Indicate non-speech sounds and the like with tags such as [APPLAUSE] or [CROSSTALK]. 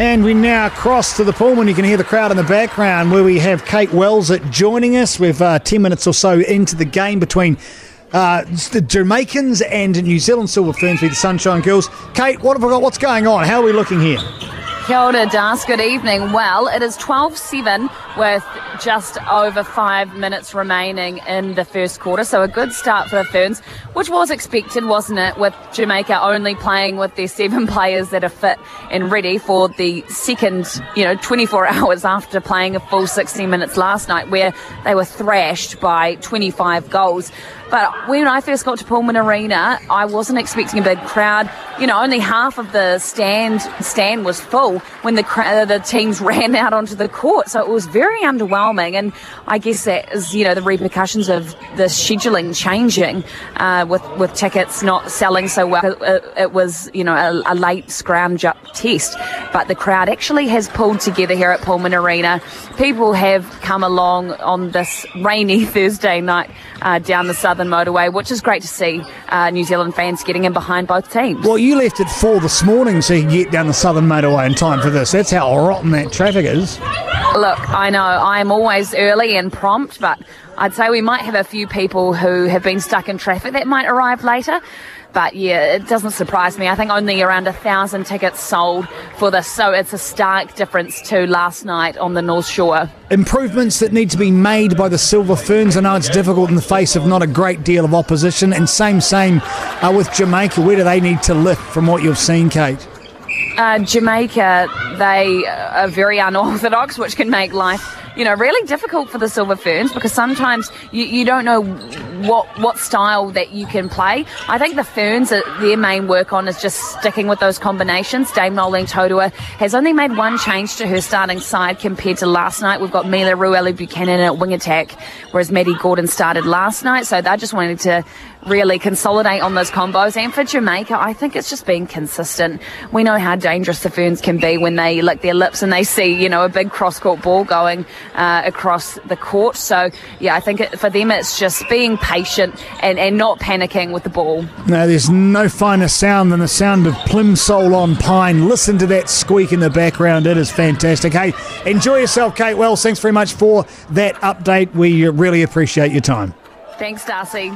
And we now cross to the Pulman. You can hear the crowd in the background where we have Kate Wells at joining us. We've uh, 10 minutes or so into the game between uh, the Jamaicans and New Zealand Silver Ferns v the Sunshine Girls. Kate, what have we got? What's going on? How are we looking here? Kia ora, Das. Good evening. Well, it is 12-7 with just over five minutes remaining in the first quarter. So a good start for the Ferns, which was expected, wasn't it, with Jamaica only playing with their seven [LAUGHS] players that are fit and ready for the second, you know, 24 [LAUGHS] hours after playing a full 60 minutes last night where they were thrashed by 25 goals. But when I first got to Pulman Arena, I wasn't expecting a big crowd. You know, only half of the stand stand was full when the the teams [LAUGHS] ran out onto the court. So it was very underwhelming. And I guess that is, you know, the repercussions of the scheduling changing uh, with with tickets not selling so well. It, it was, you know, a, a late scrounge up test. But the crowd actually has pulled together here at Pulman Arena. People have come along on this rainy [LAUGHS] Thursday night uh, down the southern motorway, which is great to see uh, New Zealand fans getting in behind both teams. Well, you left at four this morning so you can get down the southern motorway in time for this. That's how rotten that traffic is. Look, I know I'm always early and prompt, but I'd say we might have a few people who have been stuck in traffic that might arrive later. But yeah, it doesn't surprise me. I think only around a thousand tickets sold for this, so it's a stark difference to last night on the North Shore. Improvements that need to be made by the Silver Ferns. I know it's difficult in the face of not a great deal of opposition, and same same uh, with Jamaica. Where do they need to lift from what you've seen, Kate? Uh, Jamaica, they are very unorthodox, [LAUGHS] which can make life you know, really difficult for the Silver Ferns because sometimes you, you don't know what what style that you can play. I think the Ferns, uh, their main work on is just sticking with those combinations. Dame Noeline Taurua has only made one change to her starting side compared to last night. We've got Mila Reuelu-Buchanan at wing attack, whereas Maddie Gordon started last night. So they're just wanting to really consolidate on those combos. And for Jamaica, I think it's just being consistent. We know how dangerous the Ferns can be when they lick their lips and they see, you know, a big cross court ball going uh, across the court. So, yeah, I think it, for them it's just being patient and, and not panicking with the ball. Now, there's no finer sound than the sound of Plimsoll on Pine. Listen to that squeak in the background. It is fantastic. Hey, enjoy yourself, Kate Wells. Thanks very much for that update. We really appreciate your time. Thanks, Darcy.